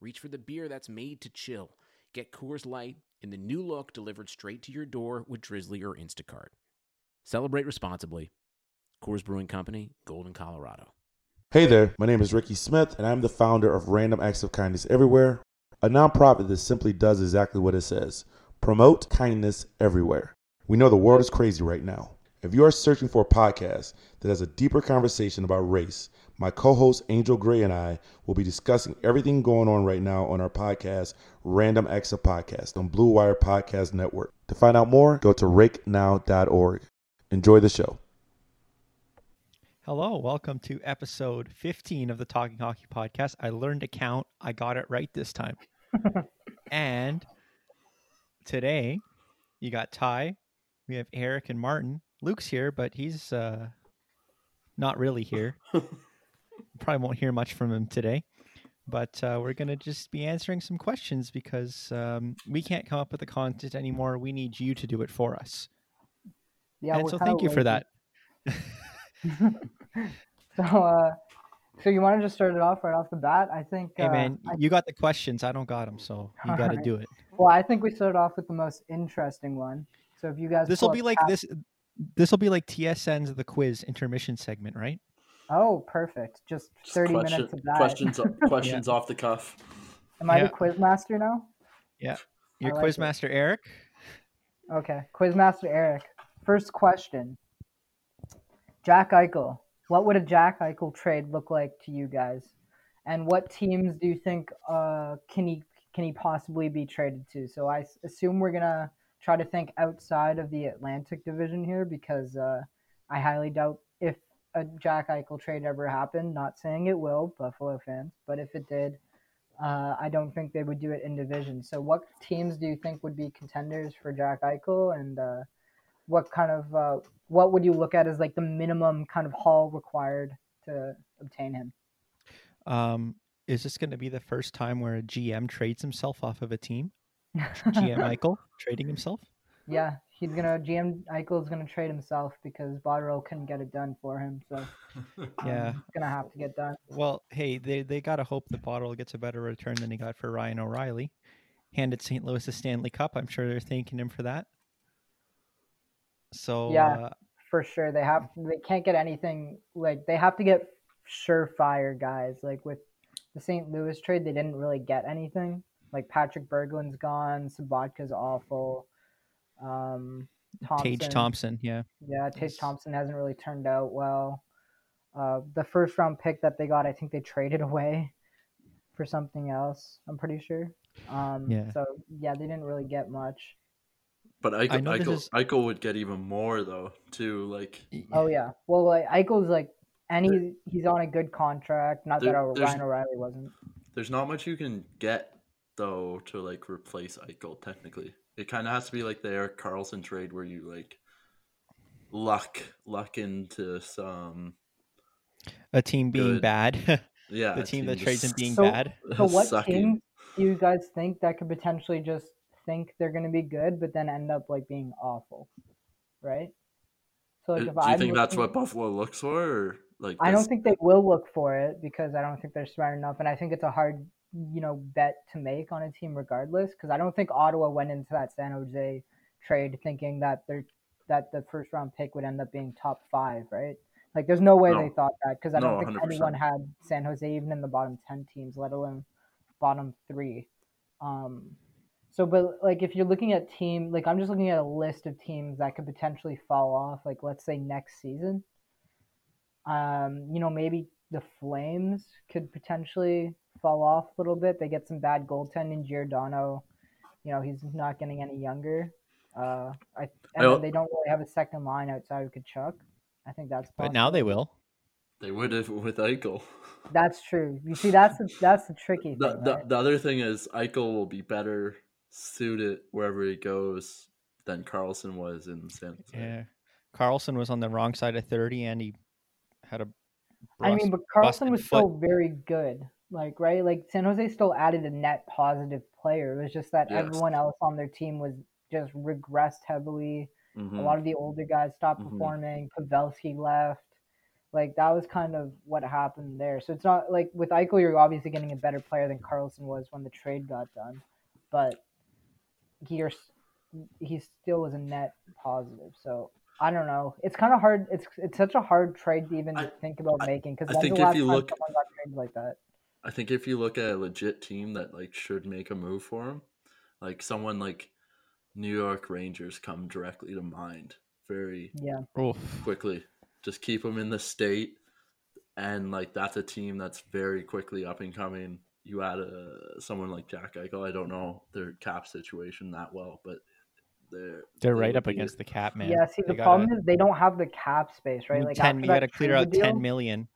reach for the beer that's made to chill. Get Coors Light in the new look delivered straight to your door with Drizzly or Instacart. Celebrate responsibly. Coors Brewing Company, Golden, Colorado. Hey there, my name is Ricky Smith, and I'm the founder of Random Acts of Kindness Everywhere, a nonprofit that simply does exactly what it says promote kindness everywhere. We know the world is crazy right now. If you are searching for a podcast that has a deeper conversation about race, my co host Angel Gray and I will be discussing everything going on right now on our podcast, Random Acts of Podcast, on Blue Wire Podcast Network. To find out more, go to rakenow.org. Enjoy the show. Hello, welcome to episode 15 of the Talking Hockey Podcast. I learned to count, I got it right this time. and today, you got Ty, we have Eric and Martin. Luke's here, but he's uh, not really here. Probably won't hear much from him today. But uh, we're going to just be answering some questions because um, we can't come up with the content anymore. We need you to do it for us. Yeah, and so thank you for that. so, uh, so you want to just start it off right off the bat? I think. Hey uh, man, I, you got the questions. I don't got them, so you got to Alright. do it. well, I think we started off with the most interesting one. So if you guys, This will be like Cap- this. This will be like TSN's the quiz intermission segment, right? Oh, perfect! Just Just thirty question- minutes of that. Questions, questions off the cuff. Am I Yeah. the quiz master now? Your like quiz it. master Eric. Okay, Quizmaster Eric. First question. Jack Eichel. What would a Jack Eichel trade look like to you guys? And what teams do you think uh, can he can he possibly be traded to? So I assume we're gonna try to think outside of the Atlantic Division here because uh, I highly doubt if a Jack Eichel trade ever happened. Not saying it will, Buffalo fans, but if it did, uh, I don't think they would do it in division. So, what teams do you think would be contenders for Jack Eichel, and uh, what kind of uh, what would you look at as like the minimum kind of haul required to obtain him? Um, is this going to be the first time where a GM trades himself off of a team? GM Michael trading himself. yeah, he's gonna GM Eichel is gonna trade himself because Botterill couldn't get it done for him, so um, Yeah. it's gonna have to get done. Well, hey, they they gotta hope the Botterill gets a better return than he got for Ryan O'Reilly. Handed St. Louis a Stanley Cup. I'm sure they're thanking him for that. So Yeah. uh, for sure. They have they can't get anything like they have to get surefire guys. Like with the St. Louis trade, they didn't really get anything. Like Patrick Berglund's gone, Sobotka's awful. Um, Thompson, Tage Thompson, yeah. yeah, Tage Thompson hasn't really turned out well. Uh, the first round pick that they got, I think they traded away for something else. I'm pretty sure. Um, Yeah. So yeah, they didn't really get much. But Eichel, I know this Eichel, is- Eichel would get even more though, too. Like Oh yeah. Well, like Eichel's like, and he, he's on a good contract. Not that Ryan O'Reilly wasn't. there's not much you can get though to like replace Eichel. Technically, it kind of has to be like the Erik Karlsson trade where you like luck luck into some A team being Good. bad. yeah the a team that trades him being So- bad. So what sucking. teams do you guys think that could potentially just think they're going to be good, but then end up like being awful, right? So like Uh, if Do you I'm think that's what Buffalo looks for, or like I don't think they will look for it because I don't think they're smart enough, and I think it's a hard, you know, bet to make on a team regardless. Because I don't think Ottawa went into that San Jose trade thinking that they're that the first round pick would end up being top five, right? Like, there's no way they thought that because I don't think 100%. anyone had San Jose even in the bottom ten teams, let alone bottom three. Um, so, but like if you're looking at team, like I'm just looking at a list of teams that could potentially fall off. Like let's say next season. Um, you know, maybe the Flames could potentially fall off a little bit. They get some bad goaltending. Giordano, you know, he's not getting any younger. Uh, I and I al- then they don't really have a second line outside of Tkachuk. I think that's possible. But now they will. They would have with Eichel. That's true. You see, that's the, that's the tricky The, thing. the, right? the other thing is Eichel will be better suited wherever he goes than Karlsson was in San Jose. Yeah. Karlsson was on the wrong side of 30 and he had a I mean, but Karlsson was foot. still very good. Like, right? Like San Jose still added a net positive player. It was just that Yes. everyone else on their team was just regressed heavily. Mhm. A lot of the older guys stopped Mhm. performing. Pavelski left. Like that was kind of what happened there. So it's not like with Eichel, you're obviously getting a better player than Karlsson was when the trade got done, but he he still was a net positive. So I don't know. It's kind of hard. It's it's such a hard trade to even I- think about I- making because I think the if you look- someone got traded like that? I think if you look at a legit team that like should make a move for him, like someone like New York Rangers come directly to mind very Yeah, Oof. quickly. Just keep him in the state, and like that's a team that's very quickly up and coming. You add a someone like Jack Eichel. I don't know their cap situation that well, but they're They're right up against the cap, man. yeah. See, They the gotta- problem is they don't have the cap space, right? Mm, like 10 after you got to clear out deal- 10 million.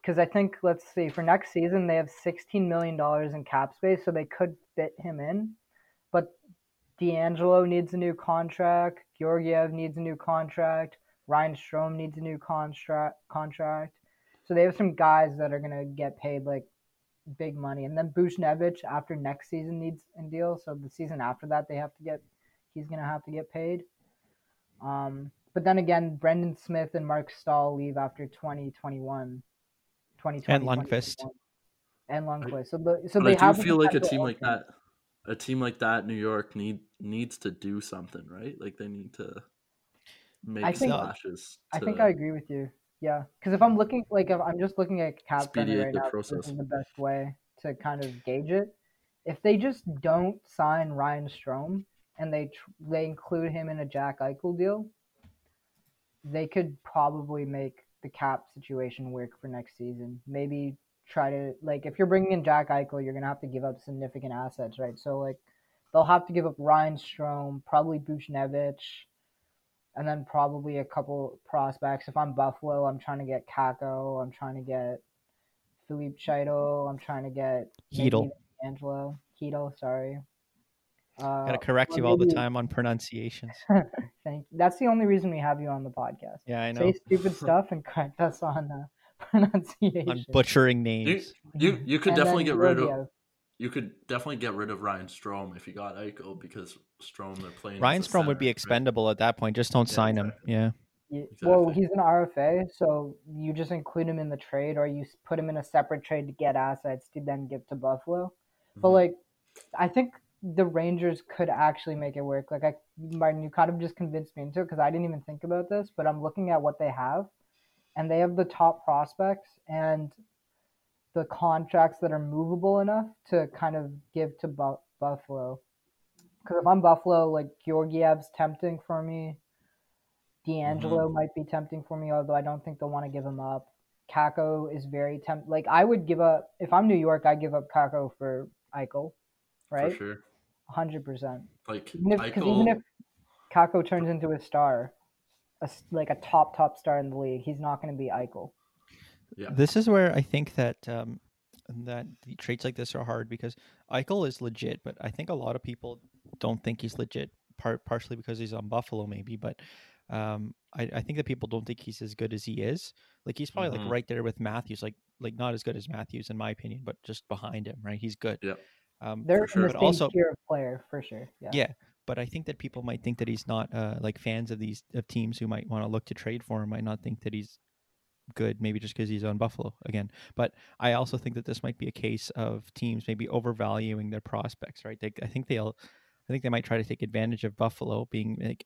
because I think let's see for next season they have sixteen million dollars in cap space, so they could fit him in. But DeAngelo needs a new contract. Georgiev needs a new contract. Ryan Strome needs a new contract. Contract. So they have some guys that are gonna get paid like big money, and then Buchnevich after next season needs a deal. So the season after that they have to get. He's gonna have to get paid. Um, but then again, Brendan Smith and Marc Staal leave after 2021. 2020, And Lundqvist. And Lundqvist. So the so But they I do have feel like a team like that, a team like that, New York need needs to do something, right? Like they need to make I think- splashes. I think I agree with you. Yeah, because if I'm looking like if I'm just looking at cap friendly Expedite right the now, this process. is the best way to kind of gauge it. If they just don't sign Ryan Strome and they tr- they include him in a Jack Eichel deal, they could probably make the cap situation work for next season. Maybe try to like if you're bringing in Jack Eichel, you're gonna have to give up significant assets, right? So like they'll have to give up Ryan Strome, probably Buchnevich, and then probably a couple prospects. If I'm Buffalo, I'm trying to get Kakko. I'm trying to get Philippe Scheidel. I'm trying to get even Angelo. Hedel, sorry. Uh, Got to correct you all the time on pronunciations. Thank. you. That's the only reason we have you on the podcast. Yeah, I know. Say stupid stuff and correct us on uh, pronunciation. On butchering names. you, you could And definitely get rid of Georgiev. you could definitely get rid of Ryan Strome if you got Eichel because Strome they're playing. Ryan a Strome would center, be right? expendable at that point. Just don't Yeah, sign him. exactly. Yeah. Yeah, Well, Exactly. he's an RFA, so you just include him in the trade, or you put him in a separate trade to get assets to then give to Buffalo. But Mhm. like, I think the Rangers could actually make it work. Like, I Martin, you kind of just convinced me into it because I didn't even think about this, but I'm looking at what they have, and they have the top prospects and the contracts that are movable enough to kind of give to Bu- Buffalo. Because if I'm Buffalo, like Georgiev's tempting for me. DeAngelo mm-hmm. might be tempting for me, although I don't think they'll want to give him up. Kakko is very tempt. Like I would give up if I'm New York, I give up Kakko for Eichel, right? for sure. Hundred percent. Like Even if because Eichel, even if Kakko turns into a star, a s like a top top star in the league, he's not going to be Eichel. yeah, This is where I think that um, that the traits like this are hard because Eichel is legit, but I think a lot of people don't think he's legit. Part partially because he's on Buffalo, maybe, but um, I, I think that people don't think he's as good as he is. Like he's probably Mhm. like right there with Matthews, like like not as good as Matthews in my opinion, but just behind him, right? He's good. Yeah. Um, They're sure. But also- tier of player for sure. Yeah. yeah, but I think that people might think that he's not uh, like fans of these of teams who might want to look to trade for him might not think that he's good, maybe just because he's on Buffalo again. But I also think that this might be a case of teams maybe overvaluing their prospects, right? They, I think they'll, I think they might try to take advantage of Buffalo being like.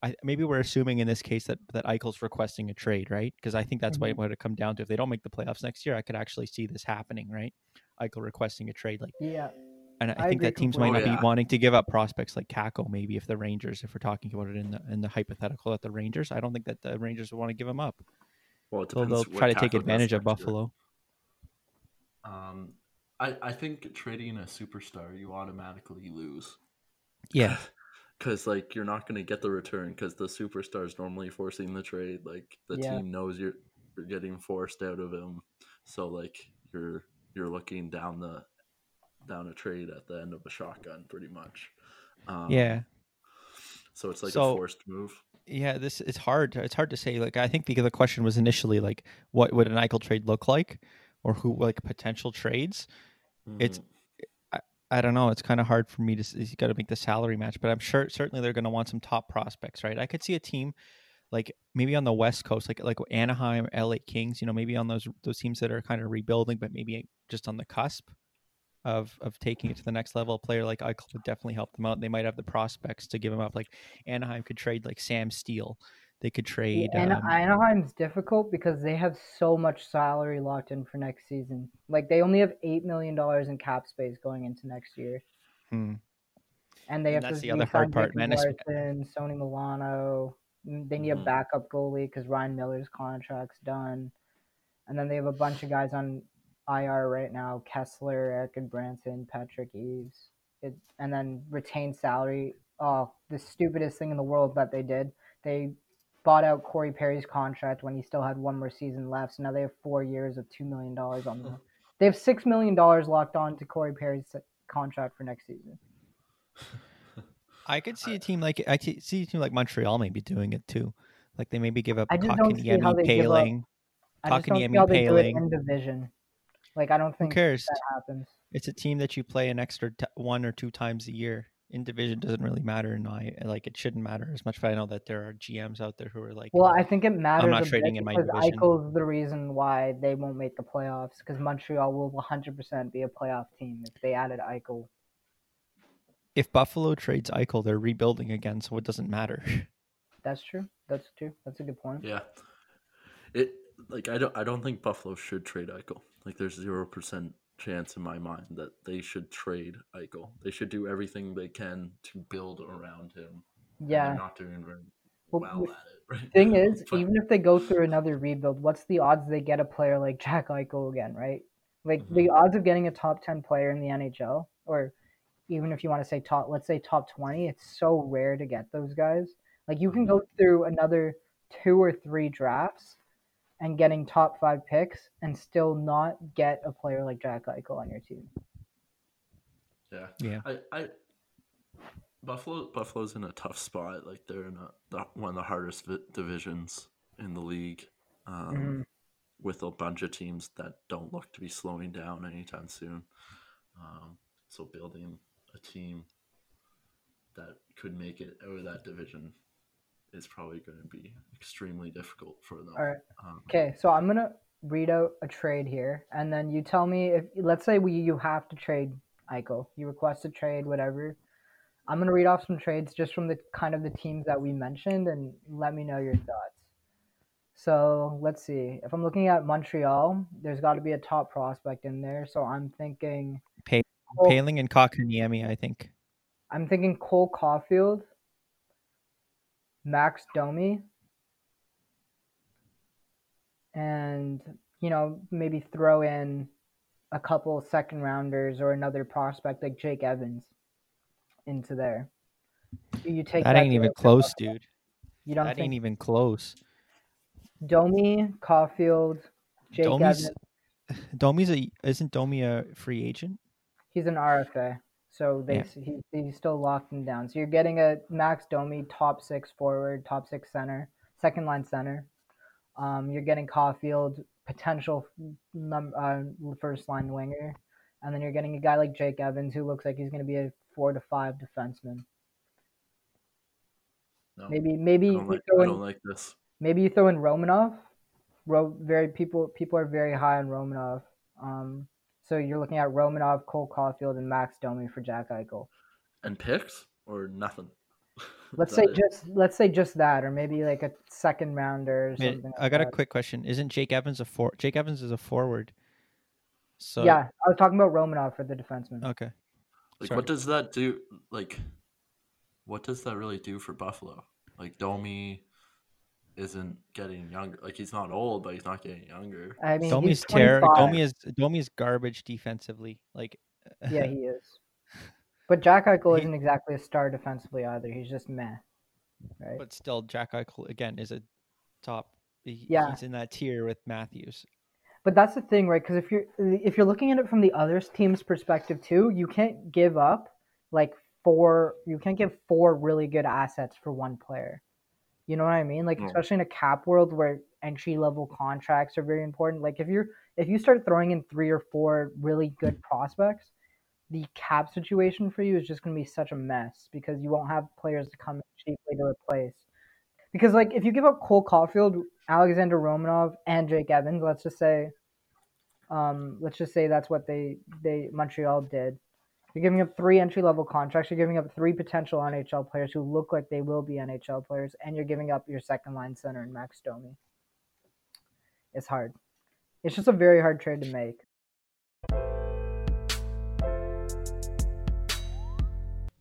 I, maybe we're assuming in this case that that Eichel's requesting a trade, right? Because I think that's Mhm. what it come down to. If they don't make the playoffs next year, I could actually see this happening, right? Eichel requesting a trade, like Yeah. and I, I think that teams might not Oh, be wanting to give up prospects like Kakko, maybe if the Rangers, if we're talking about it in the in the hypothetical at the Rangers, I don't think that the Rangers will want to give him up. well, it They'll, they'll try to take advantage of next year. Buffalo. Um, I I think trading a superstar you automatically lose. Yeah, because like you're not going to get the return because the superstar is normally forcing the trade. Like the Yeah. team knows you're you're getting forced out of him. So like you're you're looking down the down a trade at the end of a shotgun, pretty much. Um, yeah. So it's like So- a forced move. Yeah, this it's hard. It's hard to say. Like, I think the the question was initially like, what would an Eichel trade look like, or who like potential trades. It's- Mhm. I don't know. It's kind of hard for me to. You got to make the salary match, but I'm sure certainly they're going to want some top prospects, right? I could see a team like maybe on the West Coast, like like Anaheim, LA Kings. You know, maybe on those those teams that are kind of rebuilding, but maybe just on the cusp of of taking it to the next level. A player like Eichel would definitely help them out. They might have the prospects to give them up. Like Anaheim could trade like Sam Steel. They could trade. And um, Anaheim's difficult because they have so much salary locked in for next season. Like they only have eight million dollars in cap space going into next year, hmm. and they And have that's to the other hard part, man. Larson, Sonny Milano. They need Mhm. a backup goalie because Ryan Miller's contract's done, and then they have a bunch of guys on IR right now: Kesler, Eric and Branson, Patrick Eaves. It, and then retain salary. Oh, the stupidest thing in the world that they did. They bought out Corey Perry's contract when he still had one more season left. So now they have four years of two million dollars on them. They have six million dollars locked on to Corey Perry's contract for next season. I could see a team like I see a team like Montreal maybe doing it too. Like they maybe give up I just don't see they give up- Poehling. I just don't see Kotkaniemi, how they do it Poehling. in division. Like I don't think Who cares? that happens. It's a team that you play an extra t- one or two times a year. In division doesn't really matter, and I like it shouldn't matter as much. But I know that there are GMs out there who are like, Well, I think it matters not a bit trading in my because division. Eichel's the reason why they won't make the playoffs. Because Montreal will 100% be a playoff team if they added Eichel. If Buffalo trades Eichel, they're rebuilding again, so it doesn't matter. That's true. That's true. That's a good point. Yeah. It like I don't I don't think Buffalo should trade Eichel. Like there's zero percent chance in my mind that they should trade Eichel. They should do everything they can to build around him. Yeah. not doing very Well, well the at it. Right? thing is, But- even if they go through another rebuild, what's the odds they get a player like Jack Eichel again, right? Like Mm-hmm. the odds of getting a top 10 player in the NHL, or even if you want to say top, let's say top 20, it's so rare to get those guys. Like you can go Mm-hmm. through another two or three drafts and getting top five picks and still not get a player like Jack Eichel on your team. Yeah. Yeah. I, I Buffalo Buffalo's in a tough spot. Like they're in a the, one of the hardest vi- divisions in the league, um, Mhm. with a bunch of teams that don't look to be slowing down anytime soon. Um, so building a team that could make it out of that division is probably going to be extremely difficult for them. All right. Um, Okay, so I'm gonna read out a trade here, and then you tell me if let's say we you have to trade Eichel, you request a trade, whatever. I'm gonna read off some trades just from the kind of the teams that we mentioned, and let me know your thoughts. So let's see. If I'm looking at Montreal, there's got to be a top prospect in there. So I'm thinking, Poehling and Kotkaniemi, I think. I'm thinking Cole Caulfield, Max Domi, and you know maybe throw in a couple second rounders or another prospect like Jake Evans into there. Do you take That that ain't even close, dude. You don't That think ain't even close. Domi, Caulfield, Jake Domi's Evans? Domi's a isn't Domi a free agent? He's an RFA, so they Yeah. he, he's still locked him down. So you're getting a Max Domi top six forward, top six center, second line center. Um, you're getting Caulfield potential num- uh, first line winger, and then you're getting a guy like Jake Evans who looks like he's going to be a four to five defenseman. no, Maybe maybe I you don't, like, throw I in don't like this. maybe you throw in Romanov. Ro- very people people are very high on Romanov. Um, so you're looking at Romanov, Cole Caulfield, and Max Domi for Jack Eichel. And picks or nothing. Let's say it? just let's say just that, or maybe like a second rounder or Man, something. I like got a quick question. Isn't Jake Evans a for Jake Evans is a forward. So yeah, I was talking about Romanov for the defenseman. Okay. Like, Sorry. what does that do? Like, what does that really do for Buffalo? Like, Domi isn't getting younger. Like, he's not old, but he's not getting younger. I mean, Domi's he's terror. 25. Domi is Domi is garbage defensively. Like yeah, he is. But Jack Eichel He- isn't exactly a star defensively either. He's just meh, right? but still Jack Eichel again is a top He- Yeah. he's in that tier with Matthews. But that's the thing, right? Because if you're if you're looking at it from the other team's perspective too, you can't give up like four. You can't give four really good assets for one player. You know what I mean? Like No. especially in a cap world where entry level contracts are very important. Like if you're if you start throwing in three or four really good prospects, the cap situation for you is just going to be such a mess because you won't have players to come cheaply to replace. Because like if you give up Cole Caulfield, Alexander Romanov, and Jake Evans, let's just say, um, let's just say that's what they they Montreal did. You're giving up three entry level contracts. You're giving up three potential NHL players who look like they will be NHL players, and you're giving up your second line center in Max Domi. It's hard. It's just a very hard trade to make.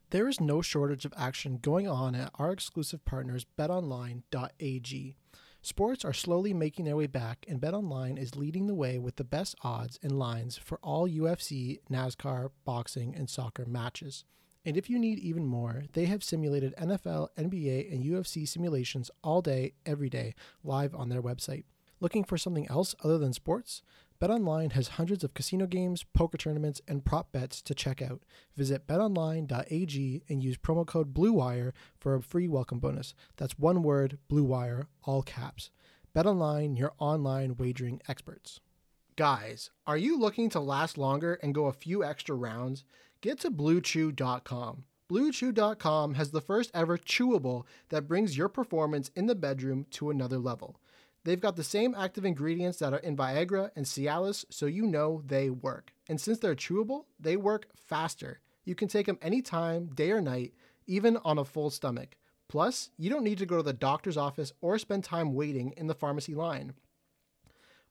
There is no shortage of action going on at our exclusive partners betonline.ag. Sports are slowly making their way back, and BetOnline is leading the way with the best odds and lines for all UFC, NASCAR, boxing, and soccer matches. And if you need even more, they have simulated NFL, NBA, and UFC simulations all day, every day, live on their website. Looking for something else other than sports? BetOnline has hundreds of casino games, poker tournaments, and prop bets to check out. Visit betonline.ag and use promo code BLUEWIRE for a free welcome bonus. That's one word, BLUEWIRE, all caps. BetOnline, your online wagering experts. Guys, are you looking to last longer and go a few extra rounds? Get to bluechew.com. BlueChew.com has the first ever chewable that brings your performance in the bedroom to another level. They've got the same active ingredients that are in Viagra and Cialis, so you know they work. And since they're chewable, they work faster. You can take them anytime, day or night, even on a full stomach. Plus, you don't need to go to the doctor's office or spend time waiting in the pharmacy line.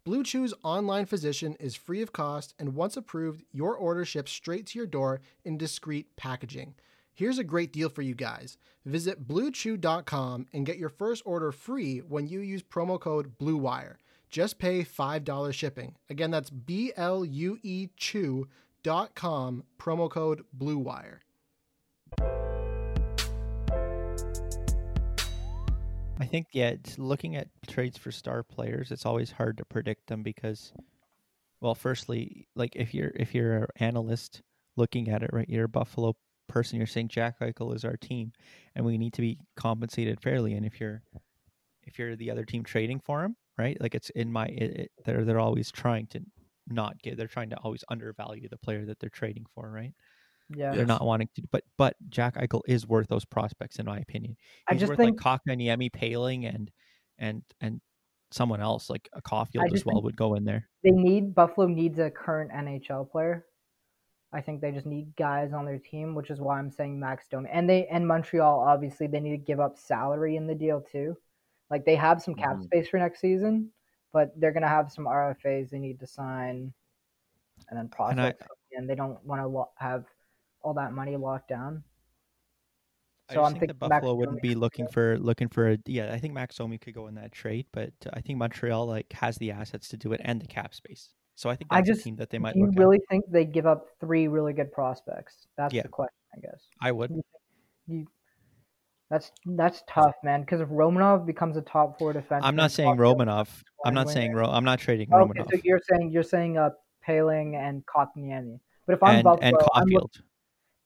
Blue Chew's online physician is free of cost, and once approved, your order ships straight to your door in discreet packaging. Here's a great deal for you guys. Visit bluechew.com and get your first order free when you use promo code BLUEWIRE. Just pay $5 shipping. Again, that's B L U E Chew.com, promo code BLUEWIRE. I think yeah, looking at trades for star players, it's always hard to predict them because well, firstly, like if you're if you're an analyst looking at it, right, you're a Buffalo person, you're saying Jack Eichel is our team and we need to be compensated fairly. And if you're if you're the other team trading for him, right? Like it's in my it, it, they're they're always trying to not get they're trying to always undervalue the player that they're trading for, right? Yeah. They're not wanting to, but but Jack Eichel is worth those prospects in my opinion. I He's just worth think like Kotkaniemi, Poehling, and and and someone else like a Caulfield as well would go in there. they need Buffalo needs a current NHL player. I think they just need guys on their team, which is why I'm saying Max Domi. And they and Montreal obviously they need to give up salary in the deal too. Like they have some cap Mhm. space for next season, but they're gonna have some RFAs they need to sign, and then prospects. And they don't want to lo- have all that money locked down. I So just I'm think thinking that Max Buffalo wouldn't Domi be looking for looking for a yeah. I think Max Domi could go in that trade, but I think Montreal like has the assets to do it and the cap space. So I think I just- a team that they might Do you look at. really think they give up three really good prospects? That's Yeah. the question, I guess. I would. You, that's that's tough, man. Because if Romanov becomes a top four defenseman, I'm not saying Romanov. I'm not saying Ro- I'm not trading Oh, Okay, Romanov so you're saying you're saying uh Poehling and Kotkaniemi. But if I'm and Buffalo, and I'm look,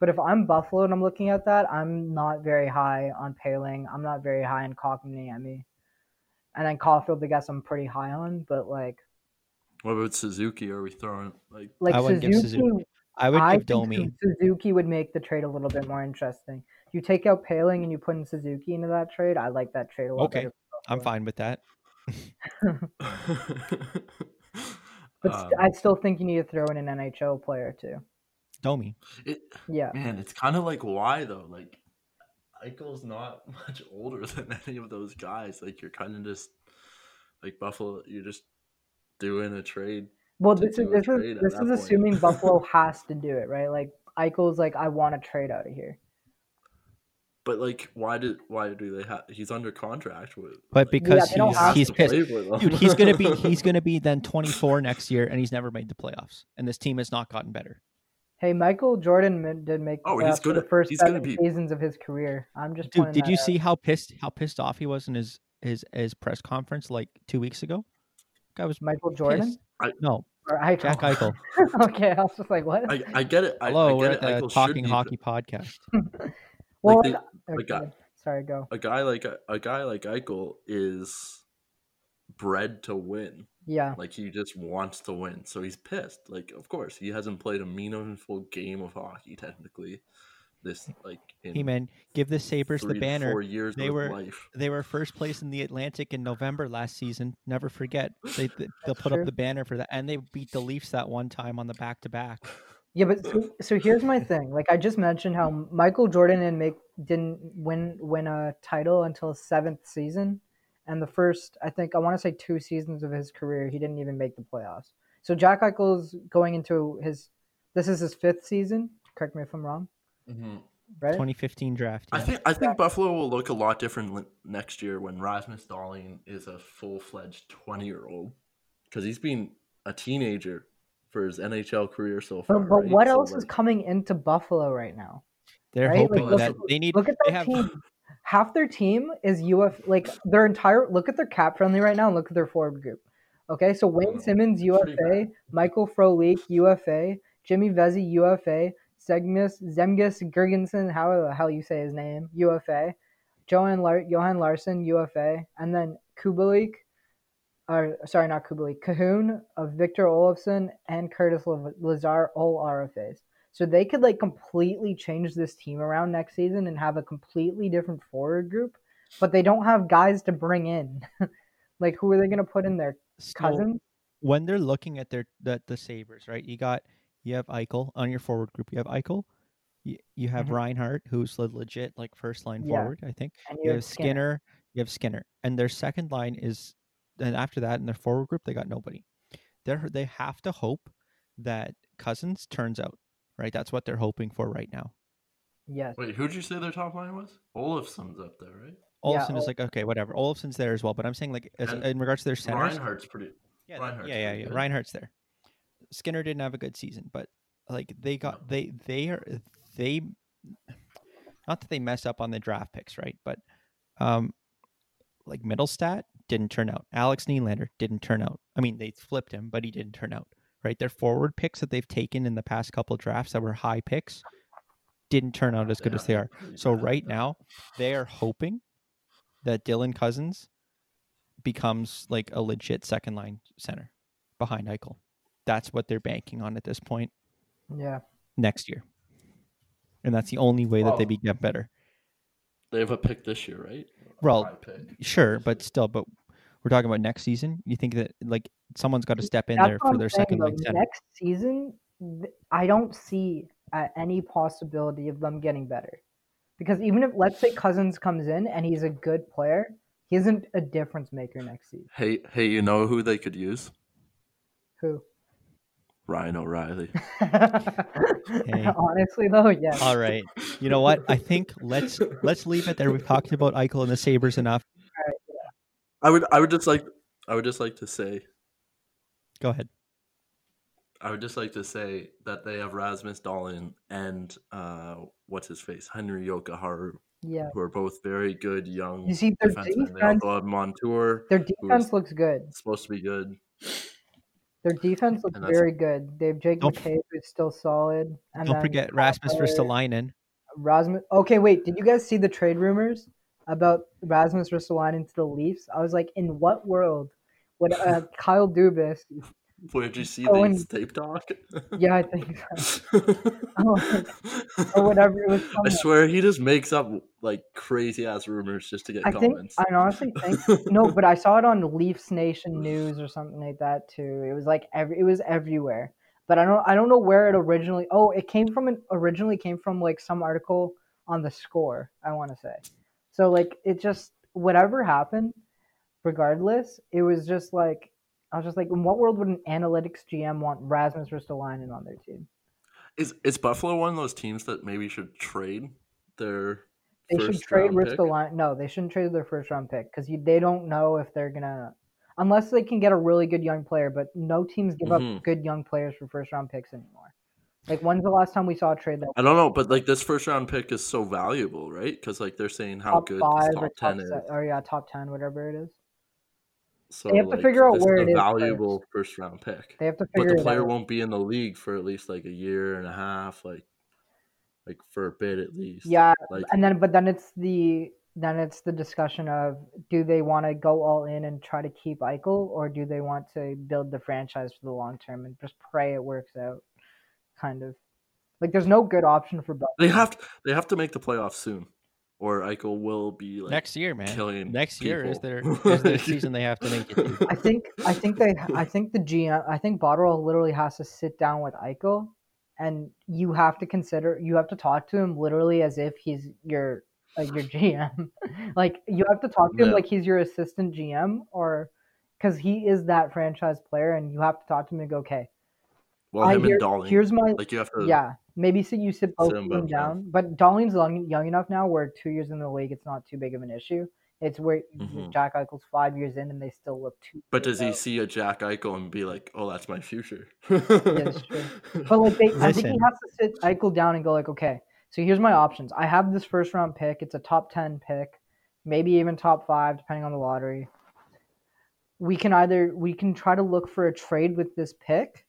but if I'm Buffalo and I'm looking at that, I'm not very high on Poehling. I'm not very high on Kotkaniemi. And then Caulfield, I guess I'm pretty high on, but like What about Suzuki? Are we throwing like? like I wouldn't give Suzuki, Suzuki. I would I give think Domi. Suzuki would make the trade a little bit more interesting. You take out Poehling and you put in Suzuki into that trade. I like that trade a lot Okay, better. I'm fine with that. But Um, I still think you need to throw in an NHL player too. Domi. it, Yeah. man, it's kind of like why though? Like, Eichel's not much older than any of those guys. Like, you're kind of just like Buffalo. You're just doing a trade. Well, this is this is this that is point. assuming Buffalo has to do it, right? Like Eichel's like, I want to trade out of here. But like, why did why do they have? He's under contract with. But like, because they don't he's he's pissed. play for them. Dude, he's gonna be he's gonna be then 24 next year, and he's never made the playoffs. And this team has not gotten better. Hey, Michael Jordan did make Oh, he's playoffs for the first he's gonna seven be- seasons of his career. I'm just Dude, did that you out. see how pissed how pissed off he was in his his his press conference like two weeks ago. Guy was Michael Jordan. I- no, or Eichel? Jack Eichel. okay, I was just like, what? I, I get it. I, Hello, I we're get at the Eichel should Talking be- Hockey podcast. well, they- okay, like, uh, sorry, go. A guy like a guy like Eichel is bred to win. Yeah, Like he just wants to win, so he's pissed. Like, of course, he hasn't played a meaningful game of hockey technically. This like in Hey man, give the Sabres the banner. Four years They of were- life. They were first place in the Atlantic in November last season. Never forget. they, they'll put true. up the banner for that, and they beat the Leafs that one time on the back to back. yeah, but so, so here's my thing. Like I just mentioned, how Michael Jordan and make didn't win win a title until seventh season, and the first I think I want to say two seasons of his career, he didn't even make the playoffs. So Jack Eichel's going into his this is his fifth season. Correct me if I'm wrong, Mm-hmm. right? 2015 draft. I think I think Buffalo will look a lot different next year when Rasmus Dahlin is a full fledged twenty year old because he's been a teenager for his NHL career so far. But, but right? what So, else is coming into Buffalo right now? They're right? Hoping look that at- they need. Look at they that have team. Half their team is UF. Like their entire. Look at their cap friendly right now. and Look at their forward group. Okay, so Wayne Simmonds UFA, Michael Frolik UFA, Jimmy Vesey UFA, Zemgus Girgensons, how the hell you say his name UFA, Johan Lar- Johan Larsson UFA, and then Kubalik, or sorry, not Kubalik, Cahoon of uh, Victor Olofsson and Curtis La- Lazar all RFAs. So they could like completely change this team around next season and have a completely different forward group, but they don't have guys to bring in. like who are they going to put in there? so Cozens? when they're looking at their the, the Sabres, right? You got you have Eichel on your forward group. You have Eichel. You, you have Mhm. Reinhart, who's the legit like first line Yeah. forward, I think. And You have Skinner. You have Skinner, and their second line is. And after that, in their forward group, they got nobody. They're they have to hope that Cozens turns out right. That's what they're hoping for right now. Yes. Wait, who'd you say their top line was? Olofsson's up there, right? Yeah, is Ol- like okay, whatever. Olsen's there as well, but I'm saying like as, in regards to their centers, Reinhart's pretty. yeah, that- Reinhart's yeah, yeah, yeah. Reinhart's there. Skinner didn't have a good season, but like they got they they are they not that they mess up on the draft picks, right? But um like Mittelstadt didn't turn out. Alex Nylander didn't turn out. I mean, they flipped him, but he didn't turn out. Right? Their forward picks that they've taken in the past couple drafts that were high picks didn't turn out as good as they are. So right now, they are hoping that Dylan Cozens becomes like a legit second line center behind Eichel. That's what they're banking on at this point Yeah. next year. And that's the only way that they Well- be get better. They have a pick this year, right? Well. Sure, but still, but we're talking about next season. You think that like someone's got to step in That's there for I'm their saying, second though. line. Next season, I don't see uh, any possibility of them getting better. Because even if, let's say, Cozens comes in and he's a good player, he isn't a difference maker next season. Hey, hey, you know who they could use? Who? Ryan O'Reilly. Honestly, though, yes. All right. You know what? I think let's let's leave it there. We've talked about Eichel and the Sabres enough. I would, I would just like, I would just like to say, Go ahead. I would just like to say that they have Rasmus Dahlin and uh, what's his face, Henri Jokiharju, Yeah. who are both very good young You see, their defensemen. They defense, also have Montour, their defense looks good. supposed to be good. Their defense looks very good. They have Jake Don't- McCabe, who's still solid. And Don't forget Rasmus Ristolainen. Rasmus. Okay, wait. Did you guys see the trade rumors about Rasmus Ristolainen to the Leafs? I was like, in what world would uh, Kyle Dubas? Where did you see Oh, these and- tape talk? Yeah, I think so. Oh, or whatever it was. I swear he just makes up like crazy ass rumors just to get I think comments. I honestly think no, but I saw it on Leafs Nation News or something like that too. It was like every it was everywhere. But I don't I don't know where it originally. Oh, it came from an originally came from like some article on the score. I want to say. So like it just whatever happened, regardless, it was just like I was just like, in what world would an analytics GM want Rasmus Ristolainen on their team? Is is Buffalo one of those teams that maybe should trade their They should trade? Ristolainen. No, they shouldn't trade their first round pick because they don't know if they're gonna, unless they can get a really good young player. But no teams give Mhm. up good young players for first round picks anymore. Like, when's the last time we saw a trade that I don't know, but like this first round pick is so valuable, right? Because like they're saying how top good five this or top ten is. or yeah, top ten, whatever it is? So They have to figure out where is it a valuable first round pick. They have to figure. But the player out. won't be in the league for at least like a year and a half, like like for a bit at least. Yeah, Like and then but then it's the then it's the discussion of do they want to go all in and try to keep Eichel or do they want to build the franchise for the long term and just pray it works out, kind of. Like there's no good option for both. they have to they have to make the playoffs soon. Or Eichel will be like Next year, man. killing Next year is people. their is their season they have to make it to. I think I think they I think the GM I think Botterill literally has to sit down with Eichel and you have to consider you have to talk to him literally as if he's your like your GM. like you have to talk to him Yeah. like he's your assistant GM or because he is that franchise player and you have to talk to him and go, okay, Well I him hear- and Dolly. here's my like you have to yeah. Maybe so you sit both Sit of 'em them down. down. But Dahlin's young, young enough now where two years in the league it's not too big of an issue. It's where Mhm. Jack Eichel's five years in and they still look too But does he see a Jack Eichel and be like, "Oh, that's my future"? it's true. But like they, I think he has to sit Eichel down and go like, okay, so here's my options. I have this first round pick. It's a top ten pick, maybe even top five, depending on the lottery. We can either we can try to look for a trade with this pick,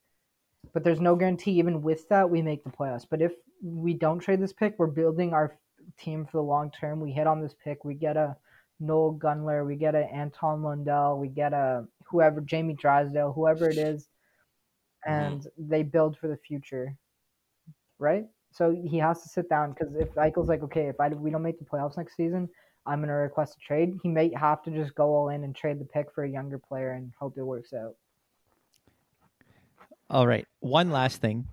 but there's no guarantee even with that we make the playoffs. But if we don't trade this pick, we're building our team for the long term. We hit on this pick. We get a Noel Gunler. We get a Anton Lundell. We get a whoever Jamie Drysdale, whoever it is, mm-hmm. and they build for the future, right? So he has to sit down because if Eichel's like, okay, if I we don't make the playoffs next season, I'm gonna request a trade. He may have to just go all in and trade the pick for a younger player and hope it works out. All right. One last thing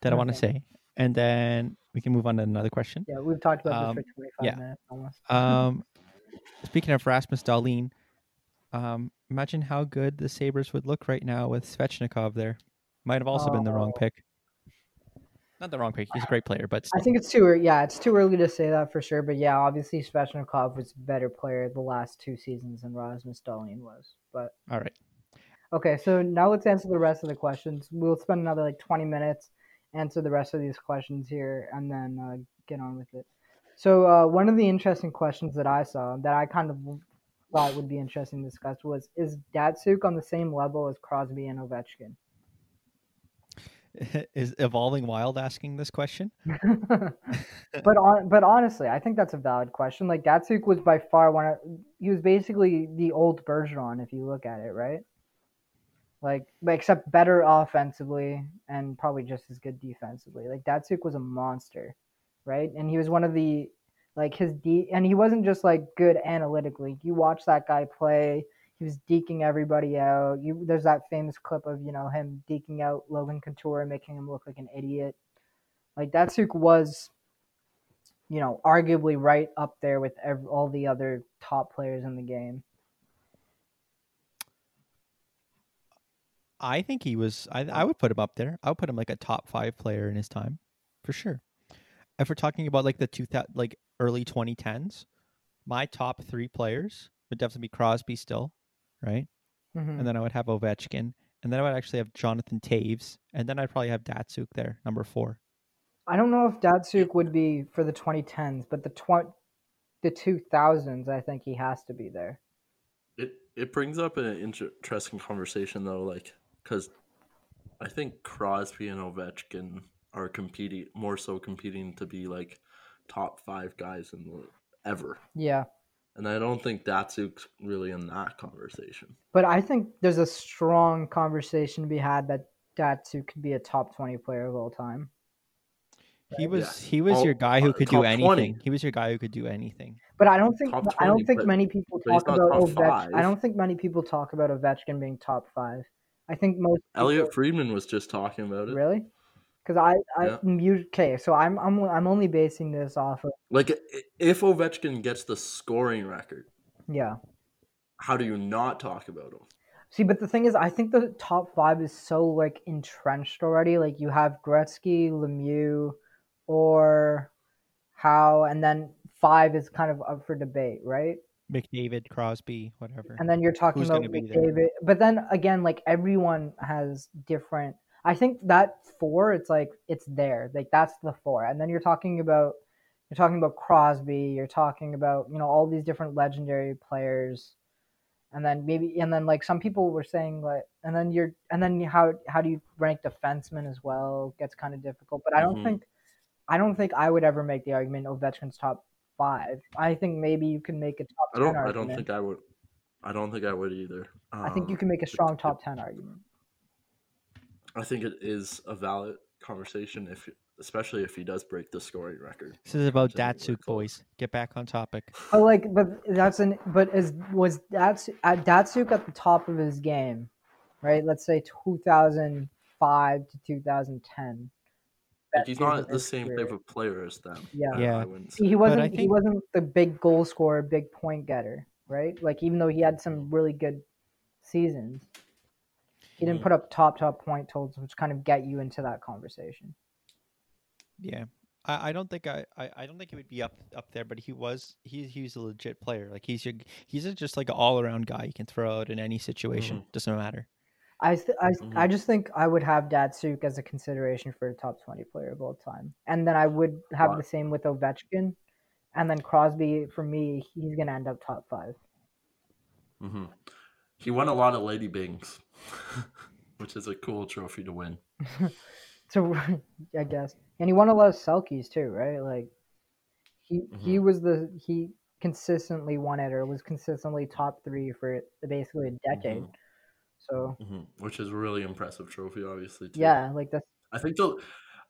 that I want to say, and then we can move on to another question. Yeah, we've talked about Um, this for 25 yeah. minutes almost. Um, speaking of Rasmus Dahlin, um, imagine how good the Sabres would look right now with Svechnikov there. Might have also been the wrong Oh. pick. Not the wrong pick. He's a great player, but I think it's too early. Yeah, it's too early to say that for sure. But yeah, obviously Svechnikov was a better player the last two seasons than Rasmus Dahlin was. But all right. Okay, so now let's answer the rest of the questions. We'll spend another like 20 minutes, answer the rest of these questions here, and then uh, get on with it. So, uh, one of the interesting questions that I saw that I kind of thought would be interesting to discuss was Is Datsyuk on the same level as Crosby and Ovechkin? Is Evolving Wild asking this question? but on, but honestly, I think that's a valid question. Like Datsyuk was by far one of he was basically the old Bergeron if you look at it, right? Like, except better offensively and probably just as good defensively. Like Datsyuk was a monster, right? And he was one of the like his D and he wasn't just like good analytically. You watch that guy play, he was deking everybody out. You there's that famous clip of, you know, him deking out Logan Couture and making him look like an idiot. Like Datsyuk was you know, arguably right up there with ev- all the other top players in the game. I think he was. I I would put him up there. I would put him like a top five player in his time, for sure. If we're talking about like the two thou- like early 2010s, my top three players would definitely be Crosby still, right? Mhm. And then I would have Ovechkin, and then I would actually have Jonathan Toews, and then I'd probably have Datsyuk there, number four. I don't know if Datsyuk would be for the 2010s, but the tw- the 2000s, I think he has to be there. It it brings up an interesting conversation though, like because I think Crosby and Ovechkin are competing more so competing to be like top five guys in the ever, Yeah, and I don't think Datsyuk's really in that conversation. but I think there's a strong conversation to be had that Datsyuk could be a top 20 player of all time. He was Yes. he was All- your guy who uh, could do anything. 20. He was your guy who could do anything. But I don't think Top I don't think many people talk about top Ovechkin. I don't think many people talk about Ovechkin being top five. I think most Elliot people- Friedman was just talking about it. really because I I Yeah. okay so I'm I'm I'm only basing this off of Like if Ovechkin gets the scoring record, yeah. how do you not talk about him? See, but the thing is, I think the top five is so like entrenched already. Like you have Gretzky, Lemieux, or Howe, and then five is kind of up for debate, right? McDavid, Crosby, whatever. And then you're talking Who's about gonna there? McDavid. But then again, like everyone has different. I think that four, it's like it's there, like that's the four, and then you're talking about you're talking about Crosby, you're talking about you know all these different legendary players, and then maybe and then like some people were saying like, and then you're and then how how do you rank defensemen as well gets kind of difficult, but I don't Mhm. think I don't think I would ever make the argument Ovechkin's top five. I think maybe you can make a top I don't. I argument. don't think I would. I don't think I would either. I think you Um, can make a it- strong it- top ten argument. I think it is a valid conversation if, especially if he does break the scoring record. This is about Which I think we're Datsyuk, boys. Get back on topic. But like, but that's an but is was that's at Datsyuk at the top of his game, right? Let's say two thousand five to two thousand ten. Like he's not the same type of player as them. Yeah. Yeah. I He, say. he But I wasn't. He wasn't the big goal scorer, big point getter, right? Like even though he had some really good seasons, he didn't Mhm. put up top top point totals, which kind of get you into that conversation. Yeah. I, I don't think I, I, I don't think he would be up up there, but he was he he's a legit player. Like he's your he's a, just like an all around guy you can throw out in any situation. Mm-hmm. Doesn't matter. I th- I, Mhm. I just think I would have Datsyuk as a consideration for a top 20 player of all time. And then I would have Right. the same with Ovechkin. And then Crosby, for me, he's going to end up top five. hmm He won a lot of Lady Byngs, which is a cool trophy to win. So, I guess. And he won a lot of Selkes too, right? Like, he he was the, he consistently won it or was consistently top three for basically a decade. Mhm. So, hmm Which is a really impressive trophy, obviously. Too. yeah, like that's, I think the,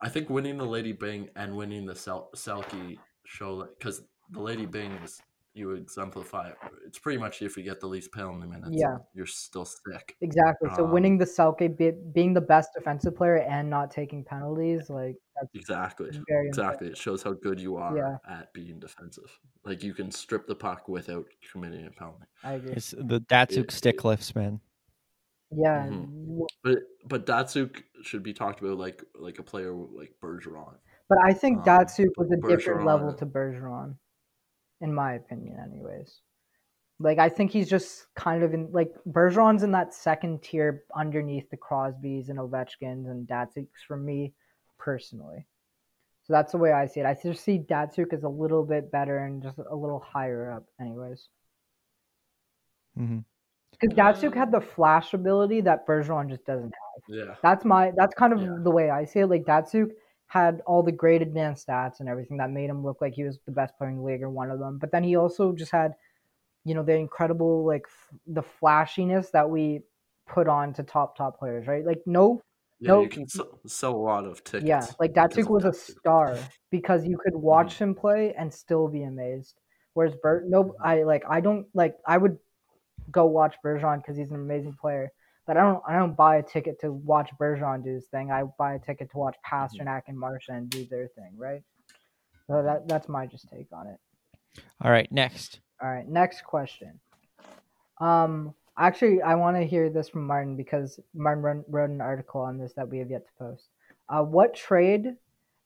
I think winning the Lady Byng and winning the Sel- Selke show because the Lady Byng is you exemplify. it. It's pretty much if you get the least penalty minutes, Yeah. you're still sick. exactly. So, Um, winning the Selke, be, being the best defensive player and not taking penalties, like, that's Exactly. very Exactly. It shows how good you are Yeah. at being defensive. Like you can strip the puck without committing a penalty. I agree. It's the Datsyuk It- stick lifts, man. Yeah, Mhm. But but Datsyuk should be talked about like like a player like Bergeron. but I think Um, Datsyuk was a different level to Bergeron, in my opinion, anyways. Like I think he's just kind of in like Bergeron's in that second tier underneath the Crosbys and Ovechkins and Datsyuks for me personally. So that's the way I see it. I just see Datsyuk as a little bit better and just a little higher up, anyways. hmm Because Datsyuk had um the flash ability that Bergeron just doesn't have. Yeah. That's my that's kind of Yeah. the way I see it. Like Datsyuk had all the great advanced stats and everything that made him look like he was the best player in the league or one of them. But then he also just had, you know, the incredible like f- the flashiness that we put on to top top players, right? Like no, Yeah, No. you can sell, sell a lot of tickets. yeah, like Datsyuk was a star because you could mm-hmm. watch him play and still be amazed. Whereas Bert, no, mm-hmm. I like I don't like I would go watch Bergeron because he's an amazing player. But I don't I don't buy a ticket to watch Bergeron do his thing. I buy a ticket to watch Pastrnak and Marchand do their thing, right? So that that's my just take on it. All right, next. All right, next question. Um, actually, I want to hear this from Martin because Martin wrote, wrote an article on this that we have yet to post. Uh, what trade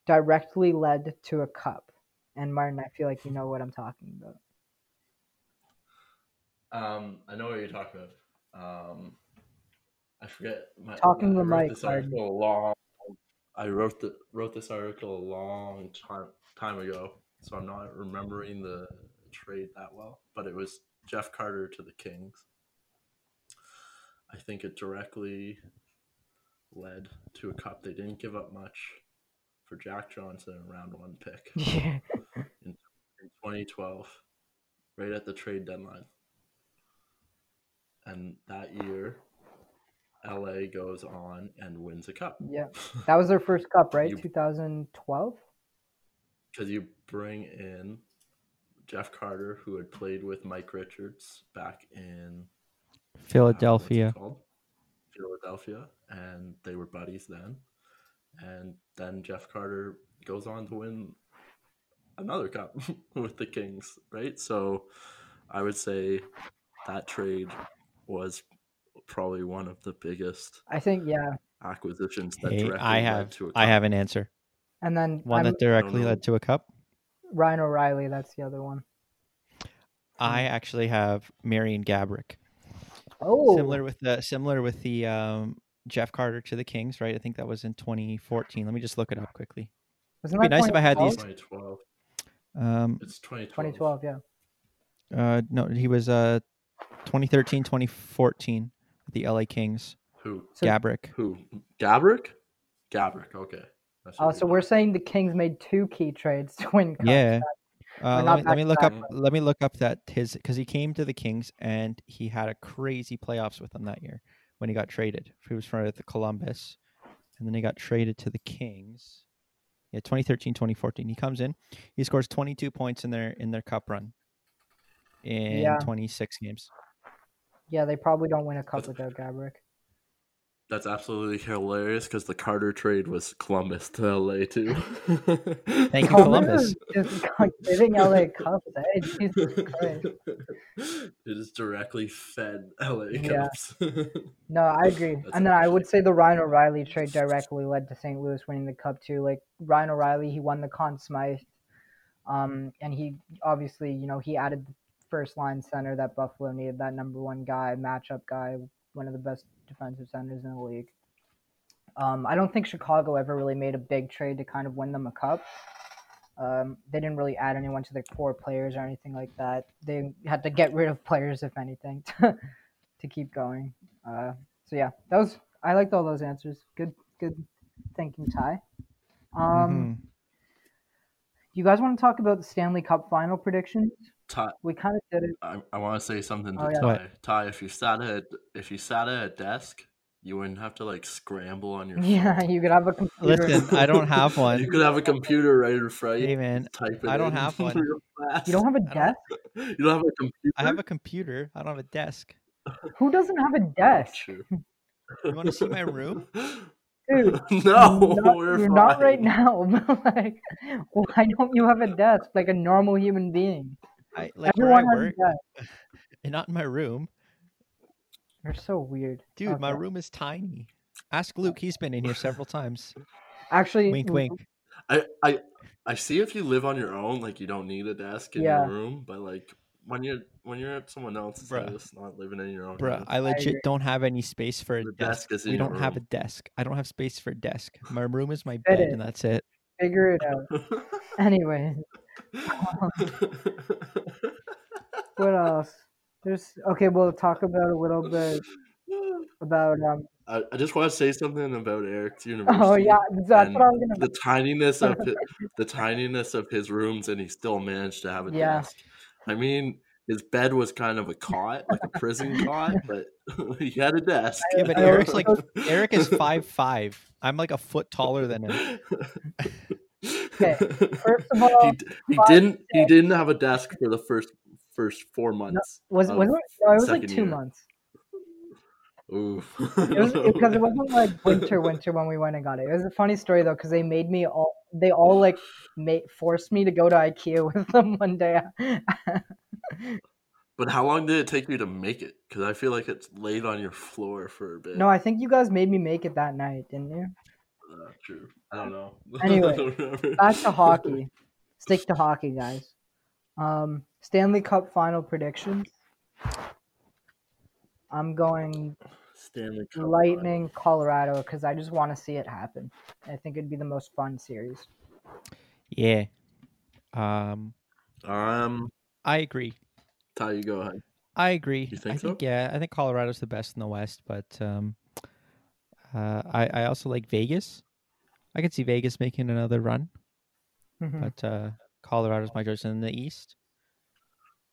directly led to a cup? And Martin, I feel like you know what I'm talking about. Um, I know what you're talking about. Um, I forget. My, Talking wrote mic, This article a long. I wrote the wrote this article a long time time ago, so I'm not remembering the trade that well. But it was Jeff Carter to the Kings. I think it directly led to a cup. They didn't give up much for Jack Johnson, a round one pick Yeah. in 2012, right at the trade deadline. And that year, LA goes on and wins a cup. yeah. That was their first cup, right? 2012? Because you bring in Jeff Carter, who had played with Mike Richards back in uh, what's it Philadelphia. called? Philadelphia, and they were buddies then. And then Jeff Carter goes on to win another cup with the Kings, right? So I would say that trade was probably one of the biggest I think, yeah. acquisitions that Hey, directly I led have to a I cup. I have an answer. And then One I'm, that directly led to a cup. Ryan O'Reilly, that's the other one. I actually have Marian Gaborik. Oh, Similar with the similar with the um Jeff Carter to the Kings, right? I think that was in 2014. Let me just look it up quickly. Wasn't It'd that be nice if I had these- 2012. Um, It's 2012. 2012, yeah. uh, no, he was uh 2013, 2014 with the LA Kings. Who? So- Gaborik. Who? Gaborik? Gaborik. Okay. That's Oh, so we we're got. saying the Kings made two key trades to win. Cups. Yeah. Uh, not let, me, let me look up. back-to-back, Let me look up that his because he came to the Kings and he had a crazy playoffs with them that year when he got traded. He was from the Columbus, and then he got traded to the Kings. Yeah, 2013, 2014. He comes in, he scores 22 points in their in their cup run in Yeah. 26 games. Yeah, they probably don't win a cup without Gaborik. That's absolutely hilarious because the Carter trade was Columbus to LA too. Thank you, Columbus. Just giving LA cups, eh? Jesus Christ. it is directly fed LA Yeah. Cups. No, I agree. That's and then I would say the Ryan O'Reilly trade directly led to St. Louis winning the cup too. Like Ryan O'Reilly, he won the Conn Smythe. Um, and he obviously, you know, he added the first line center that Buffalo needed, that number one guy, matchup guy, one of the best defensive centers in the league. Um, I don't think Chicago ever really made a big trade to kind of win them a cup. Um, they didn't really add anyone to their core players or anything like that. They had to get rid of players, if anything, to, to keep going. Uh, so yeah, that was I liked all those answers. Good, good thinking, Ty. Um, Mhm. you guys want to talk about the Stanley Cup final predictions? Ty, We kind of did it. I, I want to say something oh, to Oh, yeah. Ty. ahead. Ty, if you sat at if you sat at a desk, you wouldn't have to like scramble on your. Yeah, phone. you could have a computer. Listen, I don't have one. You could have a computer right in front. of you, Hey man, Type it I don't in have one. You don't have a I don't- desk. You don't have a computer. I have a computer. I don't have a desk. Who doesn't have a desk, You want to see my room? dude? no, not, we're you're not right now. but, like, why don't you have a desk like a normal human being? I like where I work, and not in my room. You're so weird, Dude, my room is tiny. Ask uh, Luke. He's been in here several times. Actually, Wink, wink. I, I I see if you live on your own, like you don't need a desk in Yeah. your room, but like when you're when you're at someone else's Bruh. house, not living in your own Bruh, house. I legit agree. don't have any space for a The desk. desk is in we your don't have a desk. I don't have space for a desk. My room is my Fit bed, it. and that's it. Figure it out. Anyway, what else? There's okay. We'll talk about a little bit about um. I, I just want to say something about Eric's university. Oh yeah, that's what I was gonna. the tininess of his, the tininess of his rooms, and he still managed to have a Yeah. desk. I mean, his bed was kind of a cot, like a prison cot, but he had a desk. Yeah, but Eric's like Eric is five five. I'm like a foot taller than him. Okay, first of all, he, he didn't he didn't have a desk for the first first four months. Was of was it? No, it was like two year. months. Ooh. It was because it wasn't like winter, winter when we went and got it. It was a funny story though, because they made me all. They all like made forced me to go to IKEA with them one day. But how long did it take you to make it? Because I feel like it's laid on your floor for a bit. no, I think you guys made me make it that night, didn't you? Uh, true. I don't know. Anyway, I don't. Back to hockey. Stick to hockey, guys. Um, Stanley Cup final predictions. I'm going Stanley Cup. Lightning, Colorado, because I just want to see it happen. I think it'd be the most fun series. Yeah. Um, Um, I agree. Ty, you go ahead. I agree. You think I so? think yeah. I think Colorado's the best in the West, but um, uh, I I also like Vegas. I could see Vegas making another run, Mhm. but uh, Colorado's my choice in the East.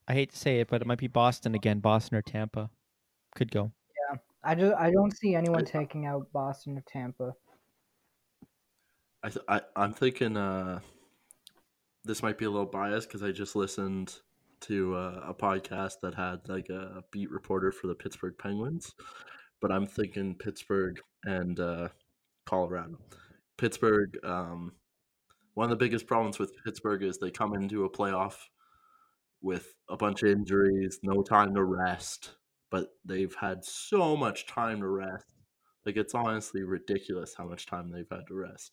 I hate to say it, but it might be Boston again. Boston or Tampa could go. Yeah, I just I don't see anyone taking out Boston or Tampa. I, th- I I'm thinking uh, this might be a little biased because I just listened to uh, a podcast that had like a beat reporter for the Pittsburgh Penguins, but I'm thinking Pittsburgh and uh, Colorado. Pittsburgh. Um, one of the biggest problems with Pittsburgh is they come into a playoff with a bunch of injuries, no time to rest, but they've had so much time to rest. Like it's honestly ridiculous how much time they've had to rest.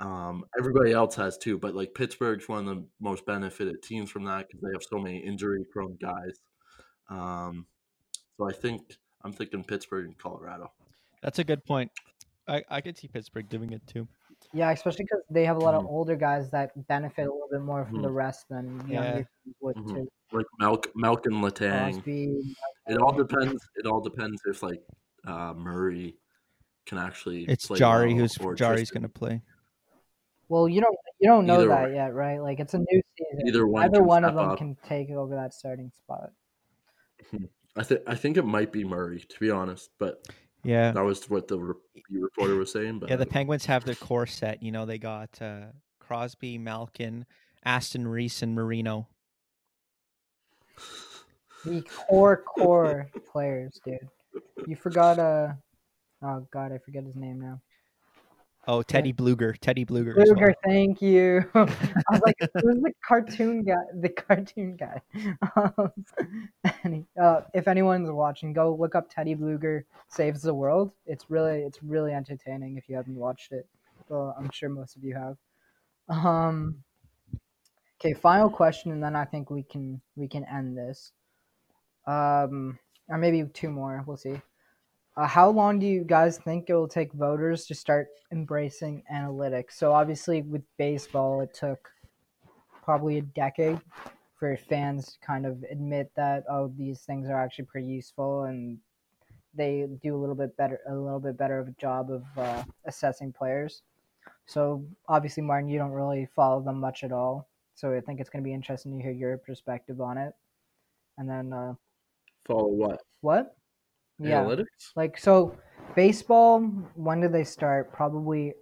Um, everybody else has too, but like Pittsburgh's one of the most benefited teams from that because they have so many injury-prone guys. Um, so I think I'm thinking Pittsburgh and Colorado. That's a good point. I, I could see Pittsburgh doing it too. Yeah, especially because they have a lot of Mhm. older guys that benefit a little bit more from the rest than Yeah. younger teams would Mhm. too. Like Malc- Malcolm Letang. Crosby, It all depends. It all depends if like uh, Murray can actually. It's play Jarry well who's Jarry's going to play. Well, you don't you don't know Either that or. yet, right? Like it's a new season. Either one Either one of them up. can take over that starting spot. I think I think it might be Murray to be honest, but Yeah. that was what the re- reporter was saying. But Yeah, the Penguins have their core set. You know, they got uh, Crosby, Malkin, Aston Reese, and Marino. The core core players, dude. You forgot uh oh god, I forget his name now. Oh, Teddy Blueger. Teddy Blueger. well. Thank you. I was like, who's the cartoon guy? The cartoon guy. Um, and uh, if anyone's watching, go look up Teddy Blueger saves the world. It's really, it's really entertaining. If you haven't watched it, well, I'm sure most of you have. Um. Okay, final question, and then I think we can we can end this. Um, or maybe two more. We'll see. Uh, how long do you guys think it will take voters to start embracing analytics? So obviously with baseball, it took probably a decade for fans to kind of admit that oh these things are actually pretty useful and they do a little bit better a little bit better of a job of uh, assessing players. So obviously Martin, you don't really follow them much at all. So I think it's going to be interesting to hear your perspective on it. And then uh, follow what what? Yeah. analytics? Like so, baseball. When did they start? Probably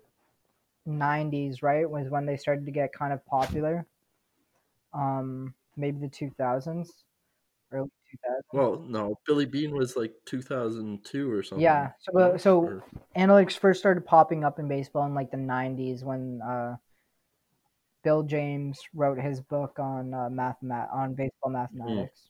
'90s, right? Was when they started to get kind of popular. Um, maybe the 2000s, early 2000s. Well, no, Billy Beane was like 2002 or something. Yeah. So, uh, so Or- analytics first started popping up in baseball in like the 90s when uh, Bill James wrote his book on uh, mathemat on baseball mathematics.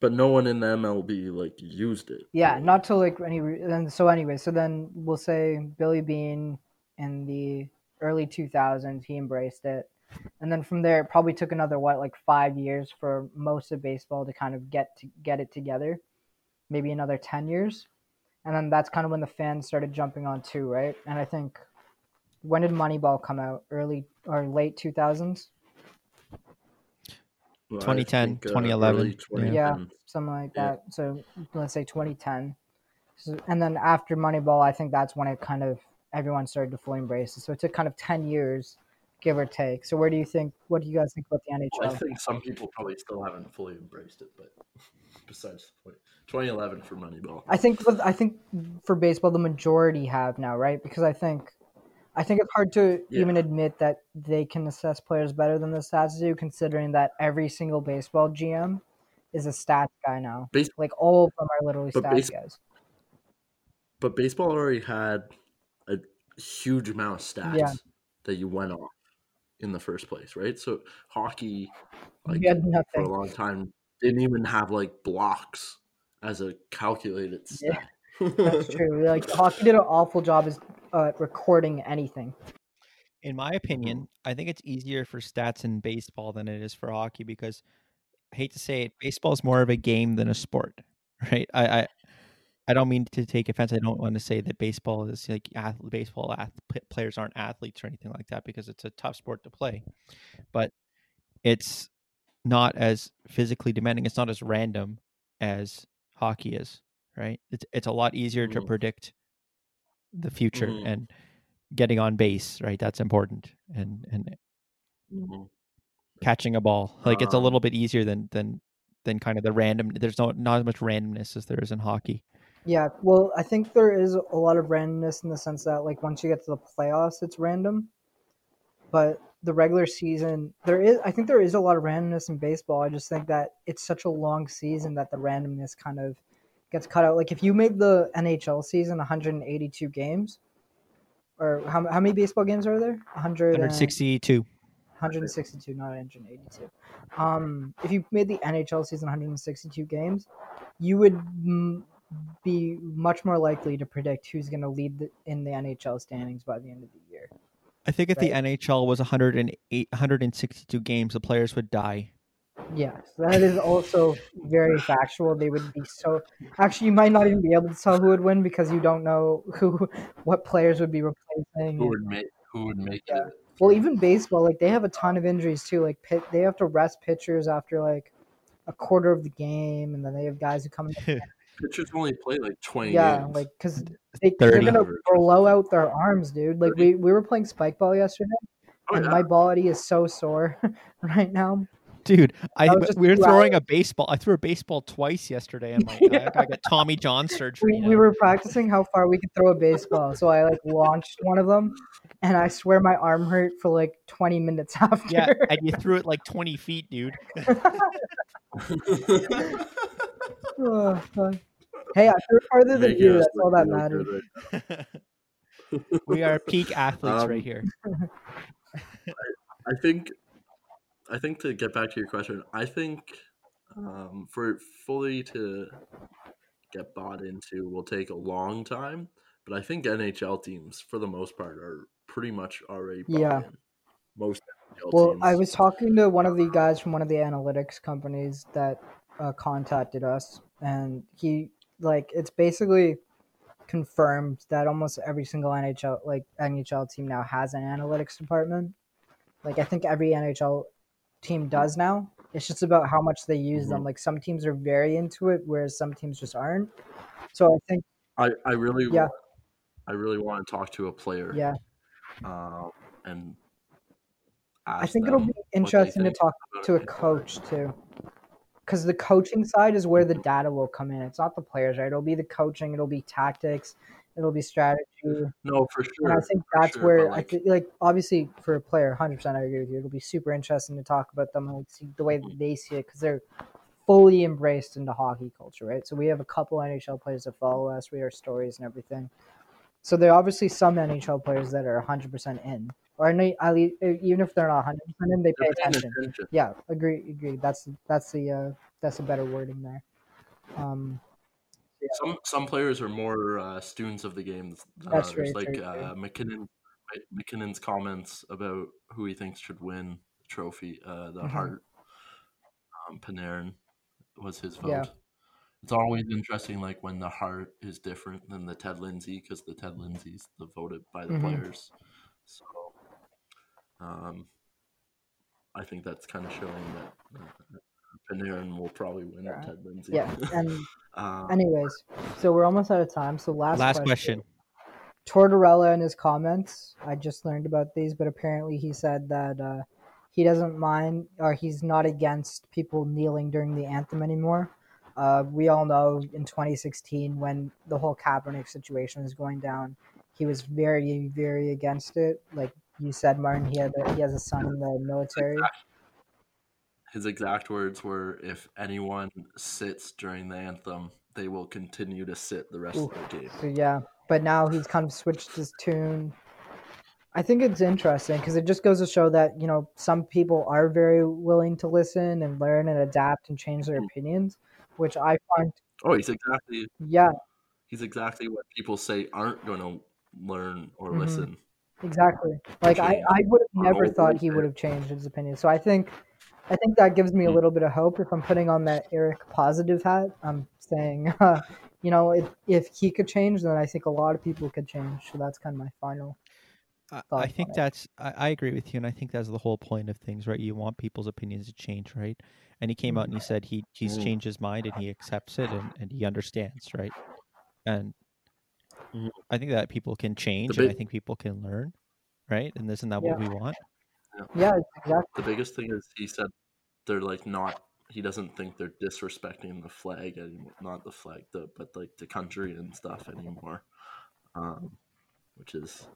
But no one in the MLB like used it. Yeah, really. not till like any. Then so anyway, so then we'll say Billy Beane in the early 2000s he embraced it, and then from there it probably took another what like five years for most of baseball to kind of get to get it together, maybe another 10 years, and then that's kind of when the fans started jumping on too, right? And I think when did Moneyball come out? Early or late 2000s? Well, 2010, think, uh, 2011, early yeah. something like Yeah. that. So let's say 2010. So, and then after Moneyball, I think that's when it kind of everyone started to fully embrace it. So it took kind of 10 years, give or take. So where do you think? What do you guys think about the Well, NHL? I think some people probably still haven't fully embraced it, but besides the point, 2011 for Moneyball. I think I think for baseball, the majority have now, right? Because I think I think it's hard to Yeah. even admit that they can assess players better than the stats do, considering that every single baseball GM is a stats guy now. Base- Like all of them are literally But stats base- guys. But baseball already had a huge amount of stats Yeah. that you went off in the first place, right? So hockey, like for a long time, didn't even have like blocks as a calculated Yeah. That's true. Like hockey did an awful job as uh, recording anything. In my opinion, I think it's easier for stats in baseball than it is for hockey because I hate to say it, baseball is more of a game than a sport, right? I, I I don't mean to take offense. I don't want to say that baseball is like ath- baseball ath- players aren't athletes or anything like that because it's a tough sport to play, but it's not as physically demanding. It's not as random as hockey is, right? It's it's a lot easier to Mhm. predict the future Mhm. and getting on base, right? That's important, and and Mhm. catching a ball. Like it's a Um, little bit easier than than than kind of the random. There's no not as much randomness as there is in hockey. Yeah, well, I think there is a lot of randomness in the sense that like once you get to the playoffs, it's random. But the regular season, there is I think there is a lot of randomness in baseball. I just think that it's such a long season that the randomness kind of gets cut out. Like if you made the NHL season 182 games, or how, how many baseball games are there? 100 162. 162, not 182. Um, if you made the NHL season 162 games, you would mm, be much more likely to predict who's going to lead the, in the NHL standings by the end of the year. I think if the NHL was 108, 162 games, the players would die. Yes, that is also very factual. They would be so. Actually, you might not even be able to tell who would win because you don't know who, what players would be replacing. Who would make who would make Yeah. it? Well, even baseball, like they have a ton of injuries too. Like pit, they have to rest pitchers after like a quarter of the game, and then they have guys who come. in Pitchers only play like twenty Yeah, games. like because they, they're gonna blow out their arms, dude. Like we, we were playing spike ball yesterday, oh, and yeah. my body is so sore right now. Dude, I That was just we were two throwing a baseball. I threw a baseball twice yesterday, and my Yeah. I got Tommy John surgery. We, we were practicing how far we could throw a baseball, so I like launched one of them, and I swear my arm hurt for like twenty minutes after. yeah, and you threw it like twenty feet, dude. Oh, hey, I threw farther than Making you. That's all that matters. we are peak athletes Um, right here. I think I think to get back to your question, I think um, for fully to get bought into will take a long time. But I think NHL teams, for the most part, are pretty much already Yeah. in. Most NHL Well, teams. I was talking to one of the guys from one of the analytics companies that uh, contacted us, and he like it's basically confirmed that almost every single NHL like NHL team now has an analytics department. Like I think every NHL team does now. It's just about how much they use them. Like some teams are very into it, whereas some teams just aren't. So I think I, I really Yeah. want, I really want to talk to a player. yeah, Um, and I think it'll be interesting to talk to a coach too because the coaching side is where the data will come in it's not the players right it'll be the coaching it'll be tactics it'll be strategy No, for sure. and i think that's sure, where but, i like, like obviously for a player 100% i agree with you it'll be super interesting to talk about them and like, see the way that they see it because they're fully embraced into hockey culture right so we have a couple nhl players that follow us read our stories and everything so there are obviously some nhl players that are 100% in or at least, even if they're not 100% in they pay attention attention. yeah agree agree that's that's the uh that's a better wording there um Some some players are more uh, students of the game than That's others. like uh, MacKinnon, MacKinnon's comments about who he thinks should win the trophy, uh, the Mhm. Hart, um, Panarin was his vote. Yeah. It's always interesting, like when the Hart is different than the Ted Lindsay, because the Ted Lindsay's the voted by the Mhm. players. So, um, I think that's kind of showing that uh, Panarin will probably win Yeah. Ted Lindsay. yeah and um, anyways so we're almost out of time so last, Last question. tortorella in his comments i just learned about these but apparently he said that uh he doesn't mind or he's not against people kneeling during the anthem anymore uh, we all know in 2016 when the whole Kaepernick situation was going down, he was very, very against it. Like you said, Martin, he had a, he has a son in the military. His exact words were if anyone sits during the anthem they will continue to sit the rest of the game So yeah, but now he's kind of switched his tune. I think it's interesting because it just goes to show that you know some people are very willing to listen and learn and adapt and change their opinions, which I find oh he's exactly yeah he's exactly what people say aren't going to learn or Mhm. listen exactly. Like I I would have never thought he would have changed his opinion. So I think I think that gives me a Hmm. little bit of hope if I'm putting on that Eric positive hat. I'm saying, uh, you know, if if he could change, then I think a lot of people could change. So that's kind of my final. I, I think that's I, I agree with you, and I think that's the whole point of things, right? You want people's opinions to change, right? And he came out and he said he he's Mm. changed his mind and he accepts it and, and he understands, right? And Mhm. I think that people can change, and I think people can learn, right? And isn't that Yeah. what we want? Yeah, exactly. the biggest thing is he said they're like not he doesn't think they're disrespecting the flag anymore not the flag the but like the country and stuff anymore um which is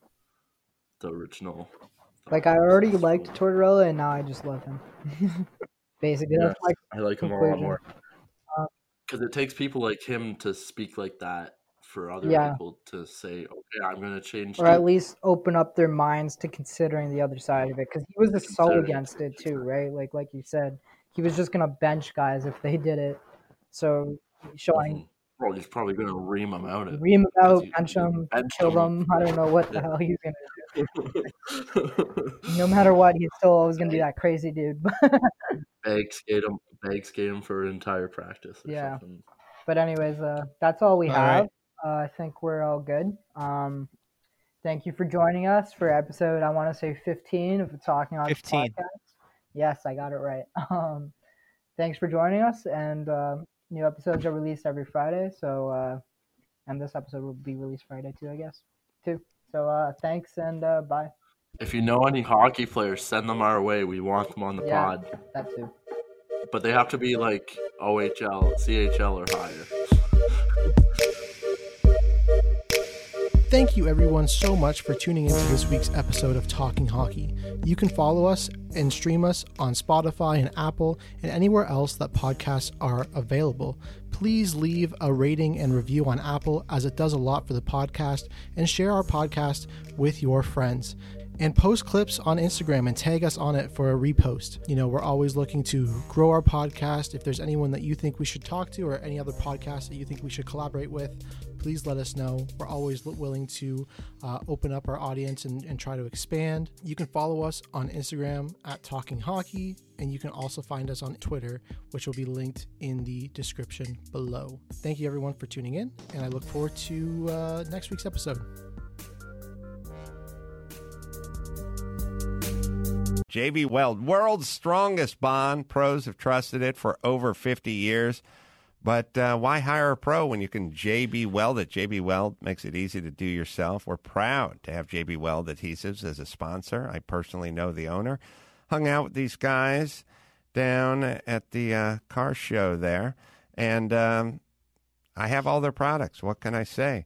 the original Like I already liked Tortorella, and now I just love him. Basically, Yes. my I like him a lot more. Because it takes people like him to speak like that for other Yeah. people to say, "Okay, I'm going to change." or at least open up their minds to considering the other side of it because he was just so against it too right like like you said he was just gonna bench guys if they did it so showing Mhm. Well, he's probably gonna ream him out. Of, Ream him out, bench him, bench kill him. him. I don't know what the Yeah. hell he's gonna do. No matter what, he's still always gonna be that crazy dude. bag skate him, bag skate him for an entire practice. Or Yeah. Something. But anyways, uh, that's all we All have. right. Uh, I think we're all good. Um, thank you for joining us for episode. I want to say fifteen of Talking Hockey 15. podcast. Yes, I got it right. Um, thanks for joining us, and uh, new episodes are released every Friday. So, uh, and this episode will be released Friday too, I guess. Too. So, uh, thanks and uh, bye. If you know any hockey players, send them our way. We want them on the Yeah. pod, That too. but they have to be like OHL, CHL, or higher. Thank you, everyone, so much for tuning into this week's episode of Talking Hockey. You can follow us and stream us on Spotify and Apple and anywhere else that podcasts are available. Please leave a rating and review on Apple, as it does a lot for the podcast, and share our podcast with your friends. And post clips on Instagram and tag us on it for a repost. You know, we're always looking to grow our podcast. If there's anyone that you think we should talk to or any other podcast that you think we should collaborate with, please let us know. We're always willing to uh, open up our audience and, and try to expand. You can follow us on Instagram at Talking Hockey, and you can also find us on Twitter, which will be linked in the description below. Thank you, everyone, for tuning in, and I look forward to uh, next week's episode. JB Weld, world's strongest bond. Pros have trusted it for over 50 years. But uh, why hire a pro when you can JB Weld it? JB Weld makes it easy to do yourself. We're proud to have JB Weld Adhesives as a sponsor. I personally know the owner. Hung out with these guys down at the uh, car show there. And um, I have all their products. What can I say?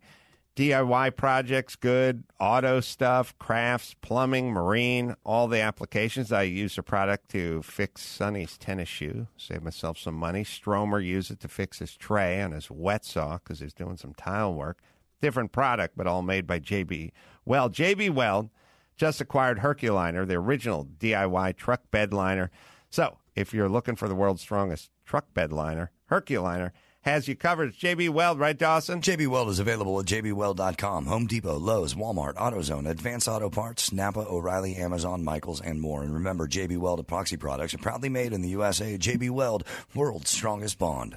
DIY projects, good. Auto stuff, crafts, plumbing, marine, all the applications. I use the product to fix Sonny's tennis shoe, save myself some money. Stromer used it to fix his tray on his wet saw because he's doing some tile work. Different product, but all made by JB. Well, JB Weld just acquired Herculiner, the original DIY truck bed liner. So if you're looking for the world's strongest truck bed liner, Herculiner has you covered. It's JB Weld, right, Dawson? JB Weld is available at jbweld.com. Home Depot, Lowe's, Walmart, AutoZone, Advance Auto Parts, Napa, O'Reilly, Amazon, Michaels, and more. And remember, JB Weld epoxy products are proudly made in the USA. JB Weld, world's strongest bond.